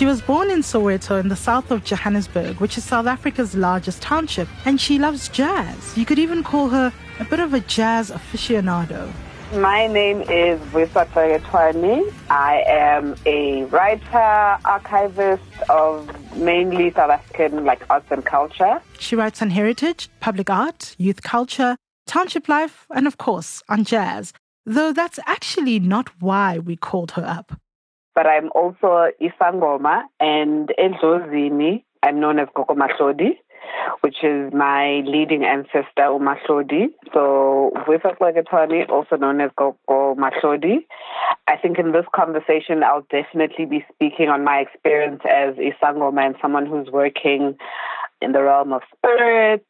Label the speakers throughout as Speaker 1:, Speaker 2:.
Speaker 1: She was born in Soweto in the south of Johannesburg, which is South Africa's largest township, and she loves jazz. You could even call her a bit of a jazz aficionado.
Speaker 2: My name is Vuyiswa Gqeketwane. I am a writer, archivist of mainly South African like arts and culture.
Speaker 1: She writes on heritage, public art, youth culture, township life, and of course, on jazz. Though that's actually not why we called her up.
Speaker 2: But I'm also Isangoma and Edlozini. I'm known as Gogo Mahlodi which is my leading ancestor, Umahlodi. So, Vuyiswa Gqeketwane, also known as Gogo Mahlodi. I think in this conversation, I'll definitely be speaking on my experience as a Sangoma and someone who's working in the realm of spirit,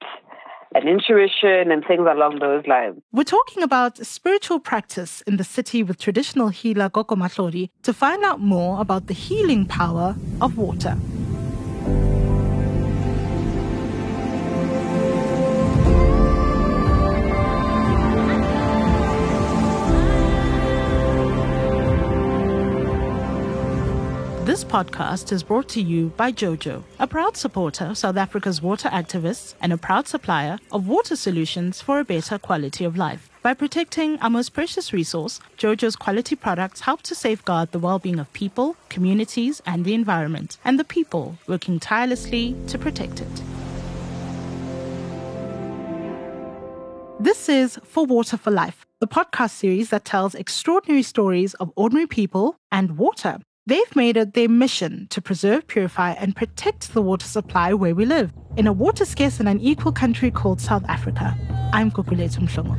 Speaker 2: and intuition and things along those lines.
Speaker 1: We're talking about spiritual practice in the city with traditional healer Gogo Mahlodi to find out more about the healing power of water. This podcast is brought to you by JoJo, a proud supporter of South Africa's water activists and a proud supplier of water solutions for a better quality of life. By protecting our most precious resource, JoJo's quality products help to safeguard the well being of people, communities, and the environment, and the people working tirelessly to protect it. This is For Water for Life, the podcast series that tells extraordinary stories of ordinary people and water. They've made it their mission to preserve, purify, and protect the water supply where we live, in a water scarce and unequal country called South Africa. I'm Gugulethu Mhlungu.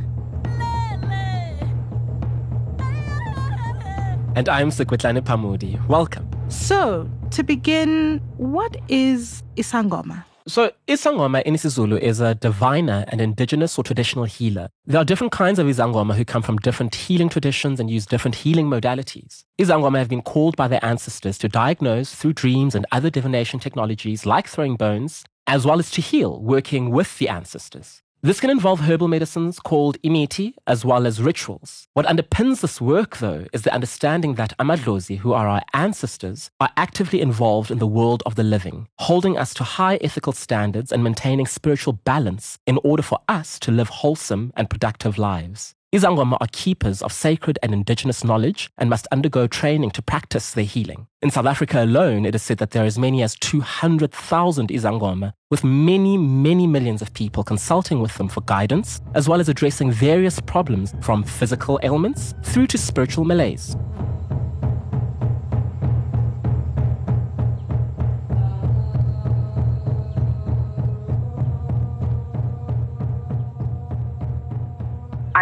Speaker 3: And I'm Sekwetlane Phamodi. Welcome.
Speaker 1: So, to begin, what is Isangoma?
Speaker 3: So, Isangoma in isiZulu is a diviner and indigenous or traditional healer. There are different kinds of Isangoma who come from different healing traditions and use different healing modalities. Isangoma have been called by their ancestors to diagnose through dreams and other divination technologies like throwing bones, as well as to heal, working with the ancestors. This can involve herbal medicines called imithi, as well as rituals. What underpins this work, though, is the understanding that amadlozi, who are our ancestors, are actively involved in the world of the living, holding us to high ethical standards and maintaining spiritual balance in order for us to live wholesome and productive lives. Izangoma are keepers of sacred and indigenous knowledge and must undergo training to practice their healing. In South Africa alone, it is said that there are as many as 200,000 Izangoma, with many, many millions of people consulting with them for guidance, as well as addressing various problems from physical ailments through to spiritual malaise.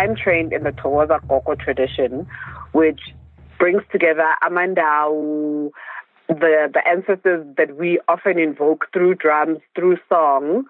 Speaker 2: I'm trained in the Thokoza Gogo tradition, which brings together Amandau, the, the ancestors that we often invoke through drums, through song,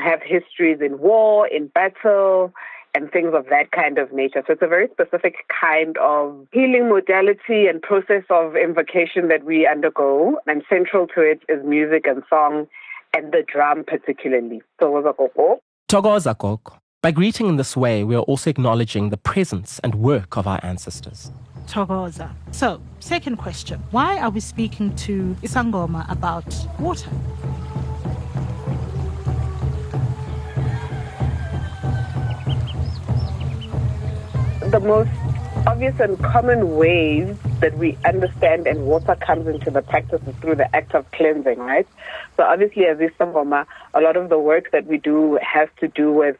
Speaker 2: have histories in war, in battle, and things of that kind of nature. So it's a very specific kind of healing modality and process of invocation that we undergo. And central to it is music and song and the drum particularly. Gogo.
Speaker 3: Thokoza Gogo. By greeting in this way, we are also acknowledging the presence and work of our ancestors.
Speaker 1: Thokoza. So, second question Why are we speaking to Isangoma about water?
Speaker 2: The most obvious and common ways that we understand and water comes into the practice is through the act of cleansing, right? So obviously as Isangoma, a lot of the work that we do has to do with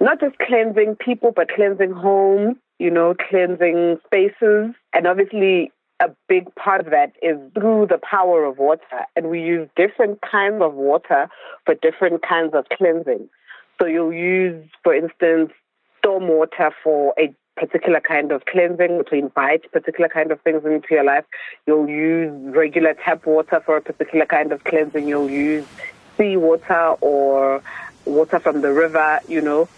Speaker 2: not just cleansing people, but cleansing homes, you know, cleansing spaces. And obviously, a big part of that is through the power of water. And we use different kinds of water for different kinds of cleansing. So you'll use, for instance, storm water for a particular kind of cleansing, will invite particular kind of things into your life. You'll use regular tap water for a particular kind of cleansing. You'll use sea water or water from the river, you know,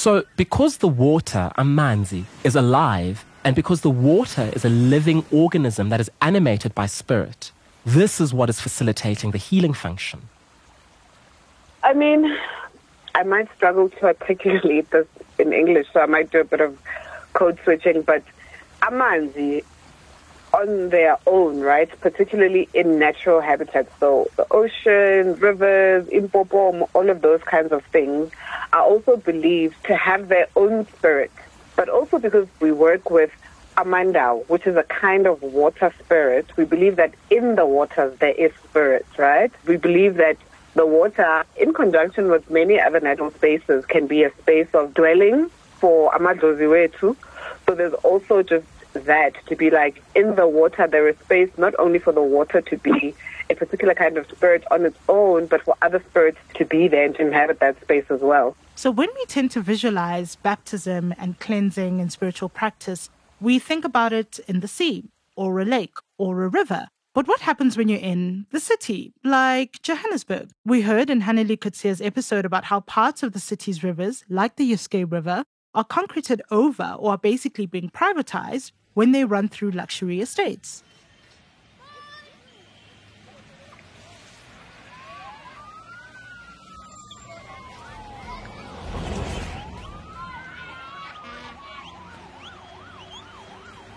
Speaker 3: So, because the water, amanzi, is alive, and because the water is a living organism that is animated by spirit, this is what is facilitating the healing function?
Speaker 2: I mean, I might struggle to articulate this in English, so I might do a bit of code switching, but amanzi on their own, right? Particularly in natural habitats, so the ocean, rivers, impopom, all of those kinds of things are also believed to have their own spirit. But also because we work with amandau, which is a kind of water spirit, we believe that in the waters there is spirit, right? We believe that the water, in conjunction with many other natural spaces, can be a space of dwelling for amadlozi too. So there's also just that to be like in the water. There is space not only for the water to be a particular kind of spirit on its own but for other spirits to be there and to inhabit that space as well.
Speaker 1: So when we tend to visualize baptism and cleansing and spiritual practice we think about it in the sea or a lake or a river. But what happens when you're in the city, like Johannesburg? We heard in Haneli Coetzee's episode about how parts of the city's rivers, like the Jukskei River, are concreted over or are basically being privatized when they run through luxury estates.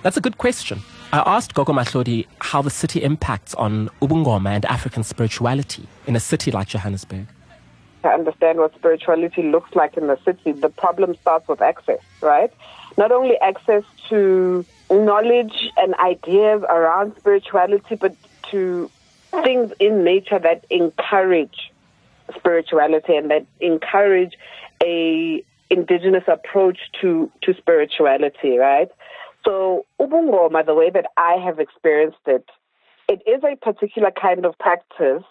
Speaker 3: That's a good question. I asked Gogo Mahlodi how the city impacts on Ubungoma and African spirituality in a city like Johannesburg.
Speaker 2: To understand what spirituality looks like in the city, the problem starts with access, right? Not only access to knowledge and ideas around spirituality, but to things in nature that encourage spirituality and that encourage a indigenous approach to, to spirituality, right? So Ubungoma, the way that I have experienced it, it is a particular kind of practice,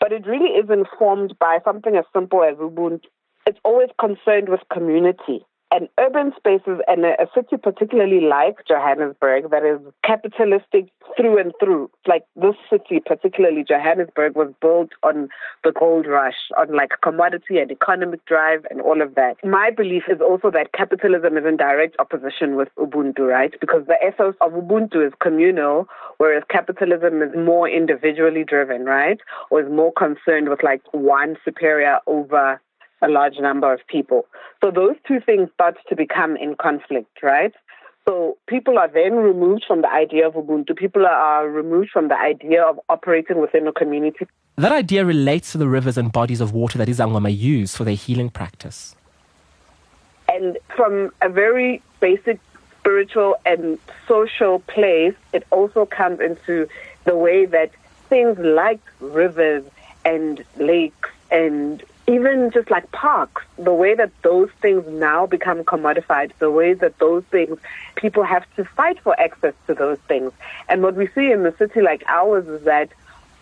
Speaker 2: but it really is informed by something as simple as Ubuntu. It's always concerned with community and urban spaces and a, city particularly like Johannesburg that is capitalistic through and through. Like this city, particularly Johannesburg, was built on the gold rush, on like commodity and economic drive and all of that. My belief is also that capitalism is in direct opposition with Ubuntu, right? Because the ethos of Ubuntu is communal, whereas capitalism is more individually driven, right? Or is more concerned with like one superior over a large number of people. So those two things start to become in conflict, right? So people are then removed from the idea of Ubuntu. People are removed from the idea of operating within a community.
Speaker 3: That idea relates to the rivers and bodies of water that Izangoma use for their healing practice.
Speaker 2: And from a very basic spiritual and social place, it also comes into the way that things like rivers and lakes and even just like parks, the way that those things now become commodified, the way that those things, people have to fight for access to those things. And what we see in the city like ours is that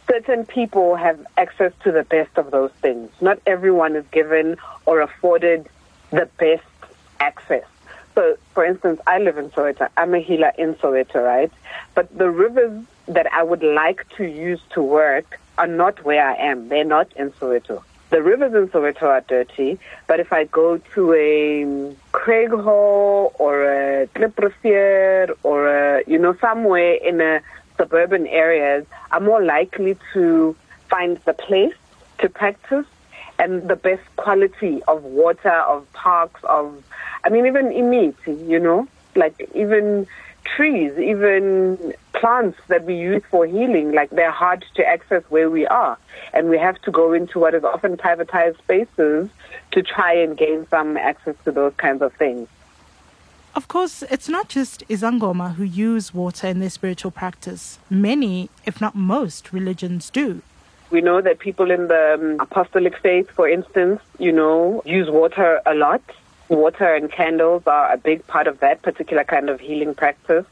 Speaker 2: certain people have access to the best of those things. Not everyone is given or afforded the best access. So, for instance, I live in Soweto. I'm a healer in Soweto, right? But the rivers that I would like to use to work are not where I am. They're not in Soweto the rivers in Soweto are dirty, but if I go to a um, Craighall or a Triprivier or a, you know, somewhere in a suburban areas, I'm more likely to find the place to practice and the best quality of water, of parks, of, I mean, even imiti, you know, like even trees, even plants that we use for healing, like they're hard to access where we are. And we have to go into what is often privatized spaces to try and gain some access to those kinds of things.
Speaker 1: Of course, it's not just Izangoma who use water in their spiritual practice. Many, if not most, religions do.
Speaker 2: We know that people in the um, apostolic faith, for instance, you know, use water a lot water and candles are a big part of that particular kind of healing practice.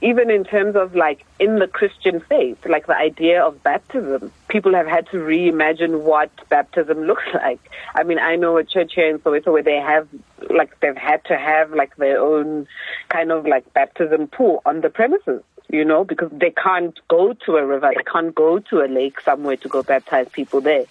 Speaker 2: Even in terms of like in the Christian faith, like the idea of baptism, people have had to reimagine what baptism looks like. I mean, I know a church here in Soweto where they have like they've had to have like their own kind of like baptism pool on the premises you know, because they can't go to a river, they can't go to a lake somewhere to go baptize people there.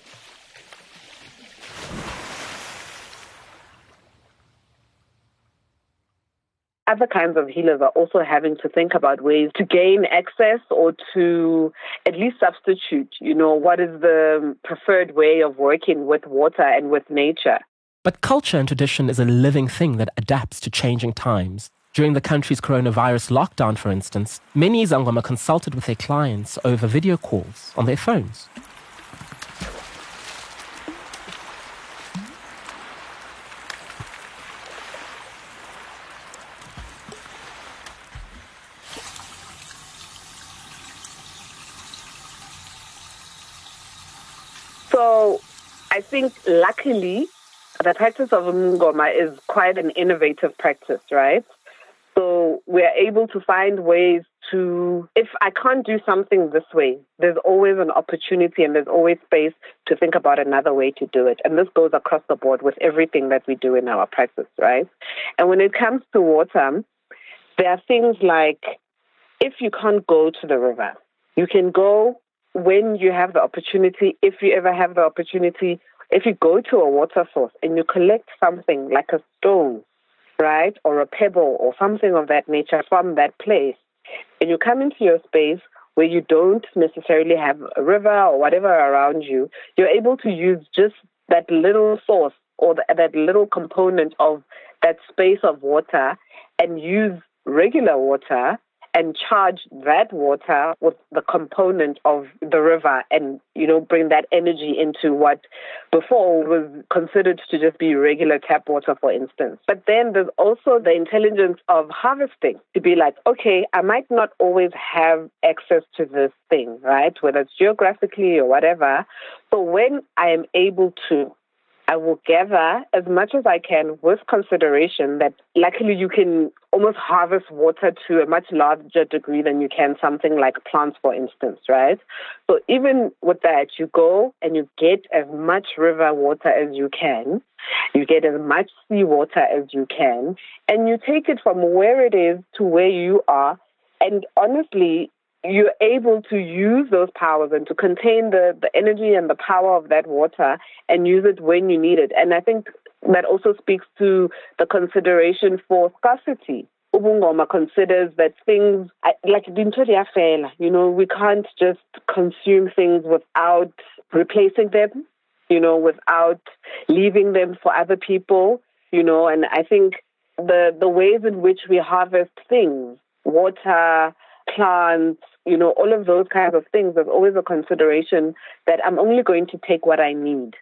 Speaker 2: Other kinds of healers are also having to think about ways to gain access or to at least substitute, you know, what is the preferred way of working with water and with nature.
Speaker 3: But culture and tradition is a living thing that adapts to changing times. During the country's coronavirus lockdown, for instance, many Zangoma consulted with their clients over video calls on their phones.
Speaker 2: So I think luckily the practice of Ngoma is quite an innovative practice, right? So we're able to find ways to, if I can't do something this way, there's always an opportunity and there's always space to think about another way to do it. And this goes across the board with everything that we do in our practice, right? And when it comes to water, there are things like if you can't go to the river, you can go when you have the opportunity, if you ever have the opportunity, if you go to a water source and you collect something like a stone, right, or a pebble or something of that nature from that place, and you come into your space where you don't necessarily have a river or whatever around you, you're able to use just that little source or that little component of that space of water and use regular water and charge that water with the component of the river and, you know, bring that energy into what before was considered to just be regular tap water, for instance. But then there's also the intelligence of harvesting to be like, okay, I might not always have access to this thing, right? Whether it's geographically or whatever. So when I am able to, I will gather as much as I can with consideration that luckily you can almost harvest water to a much larger degree than you can something like plants, for instance, right? So even with that, you go and you get as much river water as you can. You get as much sea water as you can, and you take it from where it is to where you are. And honestly, you're able to use those powers and to contain the, the energy and the power of that water and use it when you need it. And I think that also speaks to the consideration for scarcity. Ubungoma considers that things like you know, we can't just consume things without replacing them, you know, without leaving them for other people, you know, and I think the the ways in which we harvest things, water, plants, you know, all of those kinds of things, there's always a consideration that I'm only going to take what I need.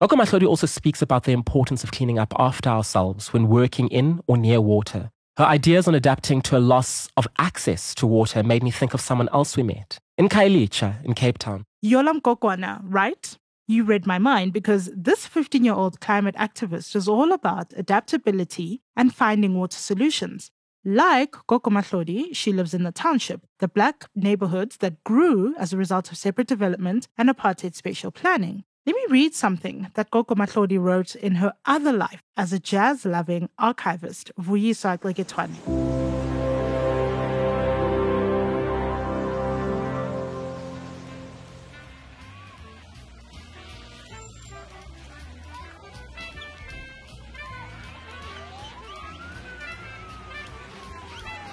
Speaker 3: Gogo also speaks about the importance of cleaning up after ourselves when working in or near water. Her ideas on adapting to a loss of access to water made me think of someone else we met in Khayelitsha in Cape Town.
Speaker 1: Yolam Kokwana, right? You read my mind because this 15 year old climate activist is all about adaptability and finding water solutions. Like Gogo Mahlodi, she lives in the township, the black neighborhoods that grew as a result of separate development and apartheid spatial planning. Let me read something that Gogo Mahlodi wrote in her other life as a jazz loving archivist, Vuyiswa Gqeketwane.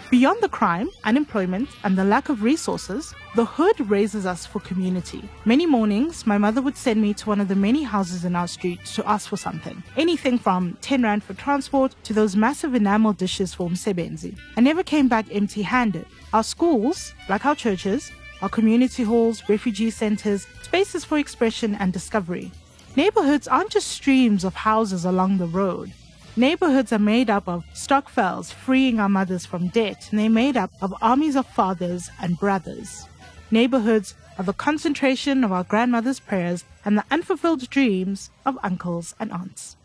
Speaker 1: Beyond the crime, unemployment, and the lack of resources, the hood raises us for community. Many mornings, my mother would send me to one of the many houses in our street to ask for something. Anything from 10 rand for transport to those massive enamel dishes for msebenzi. I never came back empty handed. Our schools, like our churches, our community halls, refugee centers, spaces for expression and discovery. Neighborhoods aren't just streams of houses along the road. Neighborhoods are made up of stokvels freeing our mothers from debt, and they're made up of armies of fathers and brothers. Neighborhoods are the concentration of our grandmothers' prayers and the unfulfilled dreams of uncles and aunts.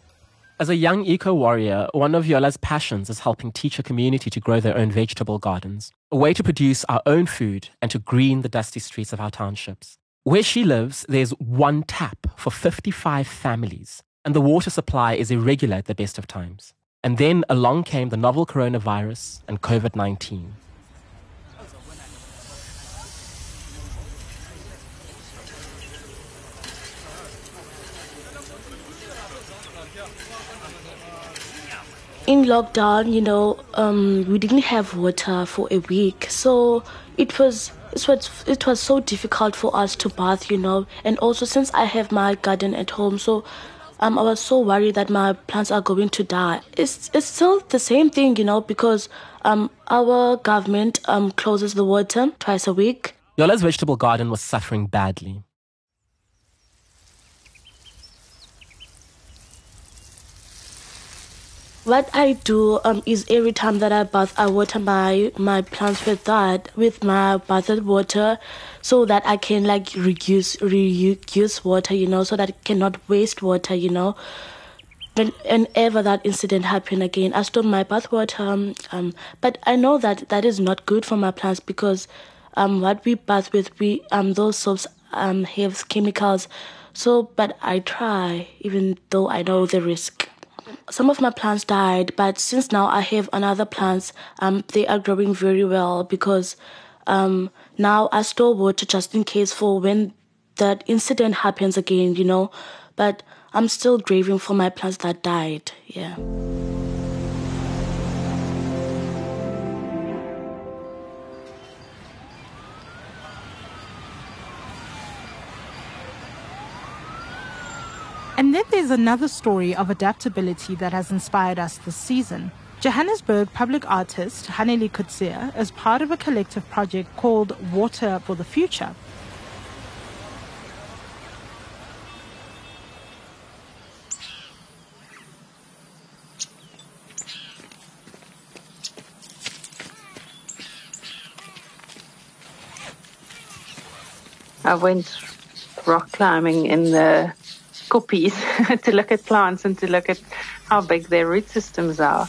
Speaker 3: As a young eco warrior, one of Yola's passions is helping teach a community to grow their own vegetable gardens, a way to produce our own food and to green the dusty streets of our townships. Where she lives, there's one tap for 55 families, and the water supply is irregular at the best of times. And then along came the novel coronavirus and COVID 19.
Speaker 4: in lockdown, you know, um, we didn't have water for a week, so it was it was it was so difficult for us to bath, you know, and also since I have my garden at home, so um, I was so worried that my plants are going to die. It's it's still the same thing, you know, because um, our government um, closes the water twice a week.
Speaker 3: Yola's vegetable garden was suffering badly.
Speaker 4: What I do um, is every time that I bath, I water my my plants with that with my bathed water, so that I can like reuse reuse water, you know, so that I cannot waste water, you know. Whenever that incident happened again, I store my bath water. Um, um, but I know that that is not good for my plants because um, what we bath with, we um, those soaps um, have chemicals. So, but I try, even though I know the risk some of my plants died, but since now I have another plants, um, they are growing very well because um, now I store water just in case for when that incident happens again, you know. But I'm still grieving for my plants that died. Yeah.
Speaker 1: And then there's another story of adaptability that has inspired us this season. Johannesburg public artist Haneli Coetzee is part of a collective project called Water for the Future.
Speaker 5: I went rock climbing in the Koppies to look at plants and to look at how big their root systems are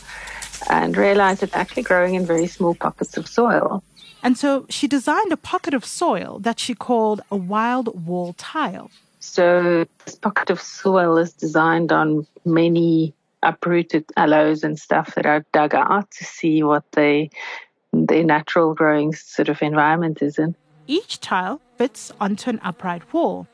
Speaker 5: and realized it's actually growing in very small pockets of soil.
Speaker 1: And so she designed a pocket of soil that she called a wild wall tile.
Speaker 5: So this pocket of soil is designed on many uprooted aloes and stuff that are dug out to see what they their natural growing sort of environment is in.
Speaker 1: Each tile fits onto an upright wall.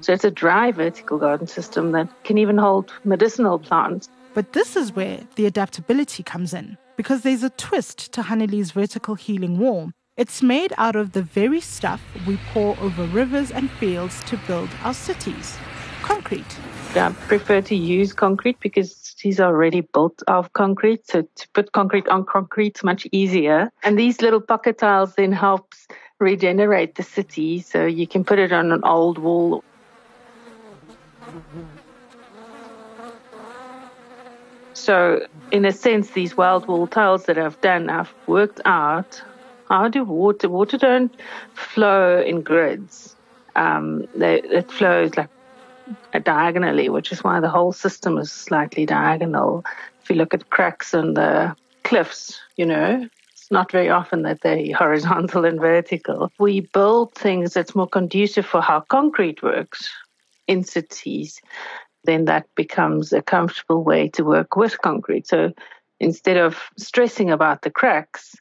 Speaker 5: So it's a dry vertical garden system that can even hold medicinal plants.
Speaker 1: But this is where the adaptability comes in, because there's a twist to Haneli's vertical healing wall. It's made out of the very stuff we pour over rivers and fields to build our cities concrete.
Speaker 5: I prefer to use concrete because these are already built of concrete. So to put concrete on concrete is much easier. And these little pocket tiles then helps regenerate the city. So you can put it on an old wall. So, in a sense, these wild wall tiles that I've done, I've worked out how do water water don't flow in grids. Um, they, it flows like diagonally, which is why the whole system is slightly diagonal. If you look at cracks in the cliffs, you know, it's not very often that they're horizontal and vertical. We build things that's more conducive for how concrete works in cities, then that becomes a comfortable way to work with concrete. So instead of stressing about the cracks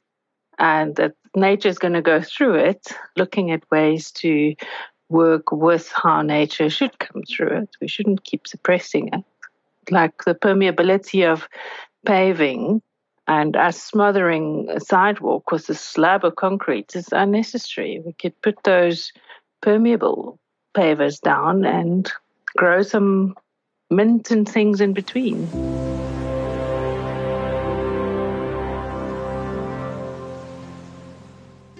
Speaker 5: and that nature is going to go through it, looking at ways to work with how nature should come through it. We shouldn't keep suppressing it. Like the permeability of paving and us smothering a sidewalk with a slab of concrete is unnecessary. We could put those permeable pavers down and grow some mint and things in between.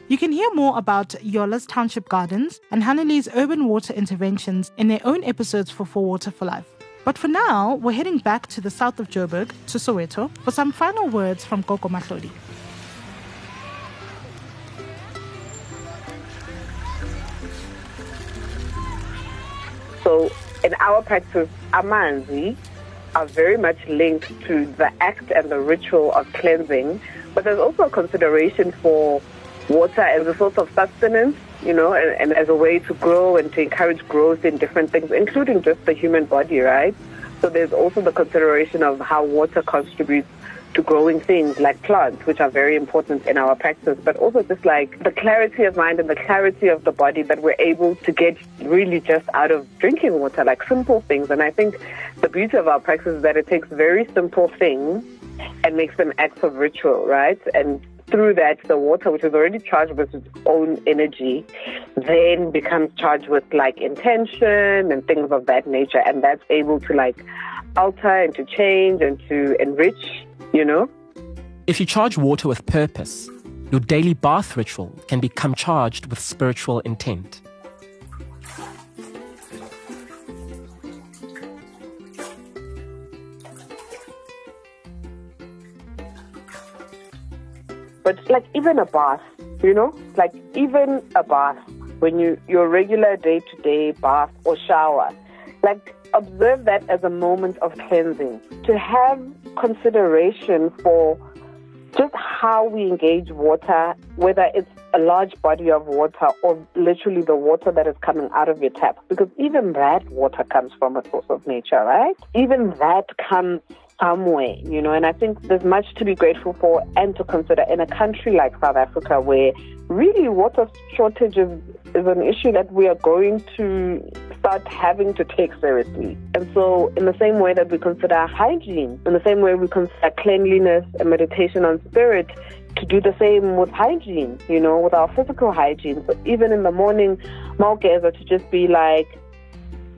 Speaker 1: You can hear more about Yola's Township Gardens and Haneli's urban water interventions in their own episodes for For Water for Life. But for now, we're heading back to the south of Joburg, to Soweto, for some final words from Gogo Mahlodi.
Speaker 2: So, in our practice, amanzi are very much linked to the act and the ritual of cleansing, but there's also a consideration for water as a source of sustenance you know, and, and as a way to grow and to encourage growth in different things, including just the human body, right? So there's also the consideration of how water contributes to growing things like plants, which are very important in our practice, but also just like the clarity of mind and the clarity of the body that we're able to get really just out of drinking water, like simple things. And I think the beauty of our practice is that it takes very simple things and makes them acts of ritual, right? And through that, the water, which is already charged with its own energy, then becomes charged with like intention and things of that nature. And that's able to like alter and to change and to enrich, you know?
Speaker 3: If you charge water with purpose, your daily bath ritual can become charged with spiritual intent.
Speaker 2: But like even a bath, you know, like even a bath, when you your regular day to day bath or shower, like observe that as a moment of cleansing. To have consideration for just how we engage water, whether it's a large body of water or literally the water that is coming out of your tap, because even that water comes from a source of nature, right? Even that comes some way, you know, and I think there's much to be grateful for and to consider in a country like South Africa where really water shortage is, an issue that we are going to start having to take seriously. And so, in the same way that we consider hygiene, in the same way we consider cleanliness and meditation on spirit, to do the same with hygiene, you know, with our physical hygiene. So even in the morning, Malgeza to just be like,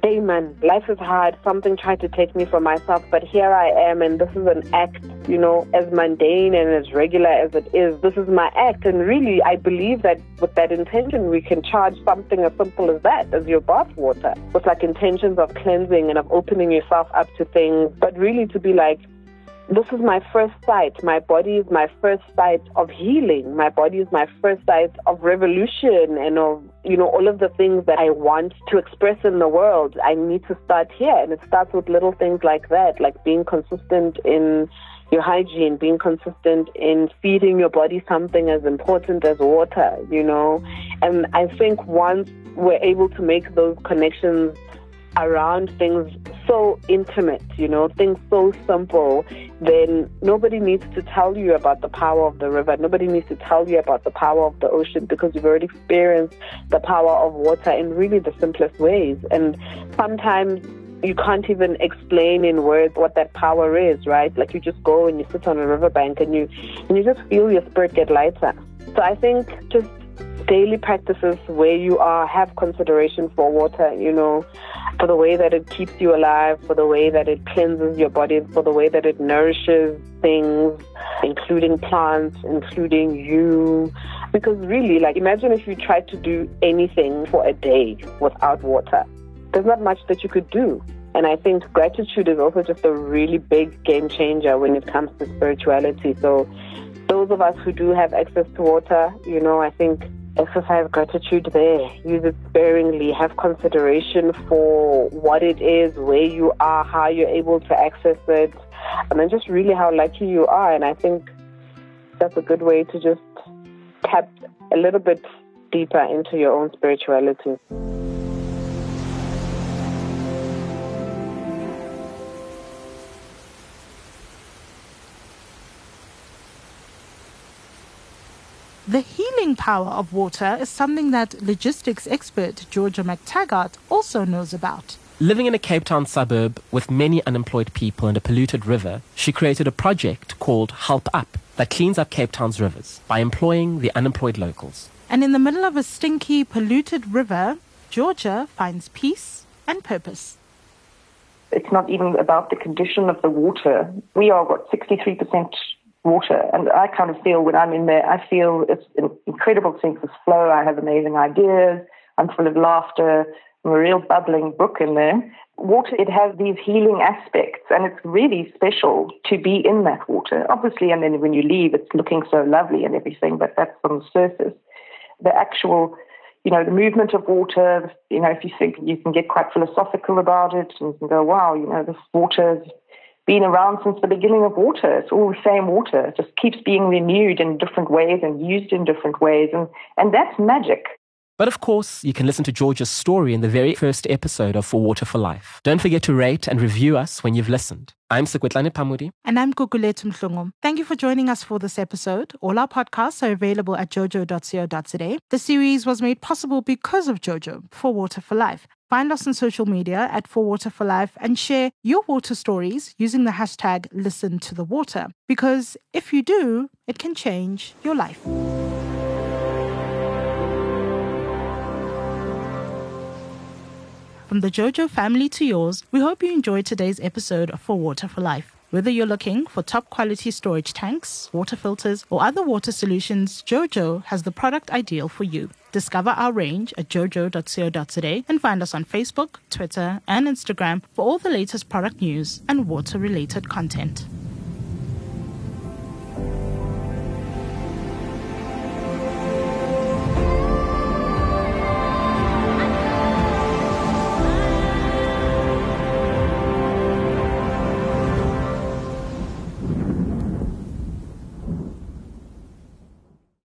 Speaker 2: hey man, life is hard. Something tried to take me from myself, but here I am, and this is an act, you know, as mundane and as regular as it is. This is my act, and really, I believe that with that intention, we can charge something as simple as that, as your bath water, with like intentions of cleansing and of opening yourself up to things, but really to be like, this is my first sight. My body is my first sight of healing. My body is my first sight of revolution and of, you know, all of the things that I want to express in the world. I need to start here. And it starts with little things like that, like being consistent in your hygiene, being consistent in feeding your body something as important as water, you know. And I think once we're able to make those connections around things so intimate, you know, things so simple, then nobody needs to tell you about the power of the river. Nobody needs to tell you about the power of the ocean because you've already experienced the power of water in really the simplest ways. And sometimes you can't even explain in words what that power is, right? Like you just go and you sit on a riverbank and you and you just feel your spirit get lighter. So I think just daily practices where you are have consideration for water, you know, for the way that it keeps you alive, for the way that it cleanses your body, for the way that it nourishes things, including plants, including you. Because really, like, imagine if you tried to do anything for a day without water. There's not much that you could do. And I think gratitude is also just a really big game changer when it comes to spirituality. So, those of us who do have access to water, you know, I think exercise gratitude there. Use it sparingly. Have consideration for what it is, where you are, how you're able to access it, and then just really how lucky you are. And I think that's a good way to just tap a little bit deeper into your own spirituality.
Speaker 1: The healing power of water is something that logistics expert Georgia McTaggart also knows about.
Speaker 3: Living in a Cape Town suburb with many unemployed people and a polluted river, she created a project called Help Up that cleans up Cape Town's rivers by employing the unemployed locals.
Speaker 1: And in the middle of a stinky, polluted river, Georgia finds peace and purpose.
Speaker 6: It's not even about the condition of the water. We are, what, 63% water. And I kind of feel when I'm in there, I feel it's an incredible sense of flow. I have amazing ideas. I'm full of laughter. I'm a real bubbling brook in there. Water, it has these healing aspects, and it's really special to be in that water. Obviously, and then when you leave, it's looking so lovely and everything, but that's on the surface. The actual, you know, the movement of water, you know, if you think you can get quite philosophical about it and go, wow, you know, this water been around since the beginning of water. It's all the same water. It just keeps being renewed in different ways and used in different ways. And, and that's magic.
Speaker 3: But of course, you can listen to George's story in the very first episode of For Water for Life. Don't forget to rate and review us when you've listened. I'm I'm Sekwetlane Phamodi.
Speaker 1: And I'm Gugulethu Mhlungu. Thank you for joining us for this episode. All our podcasts are available at jojo.co.za. The series was made possible because of Jojo for Water for Life. Find us on social media at For Water for Life and share your water stories using the hashtag Listen to the Water. Because if you do, it can change your life. From the JoJo family to yours, we hope you enjoyed today's episode of For Water for Life. Whether you're looking for top quality storage tanks, water filters, or other water solutions, JoJo has the product ideal for you. Discover our range at jojo.co.za and find us on Facebook, Twitter, and Instagram for all the latest product news and water related content.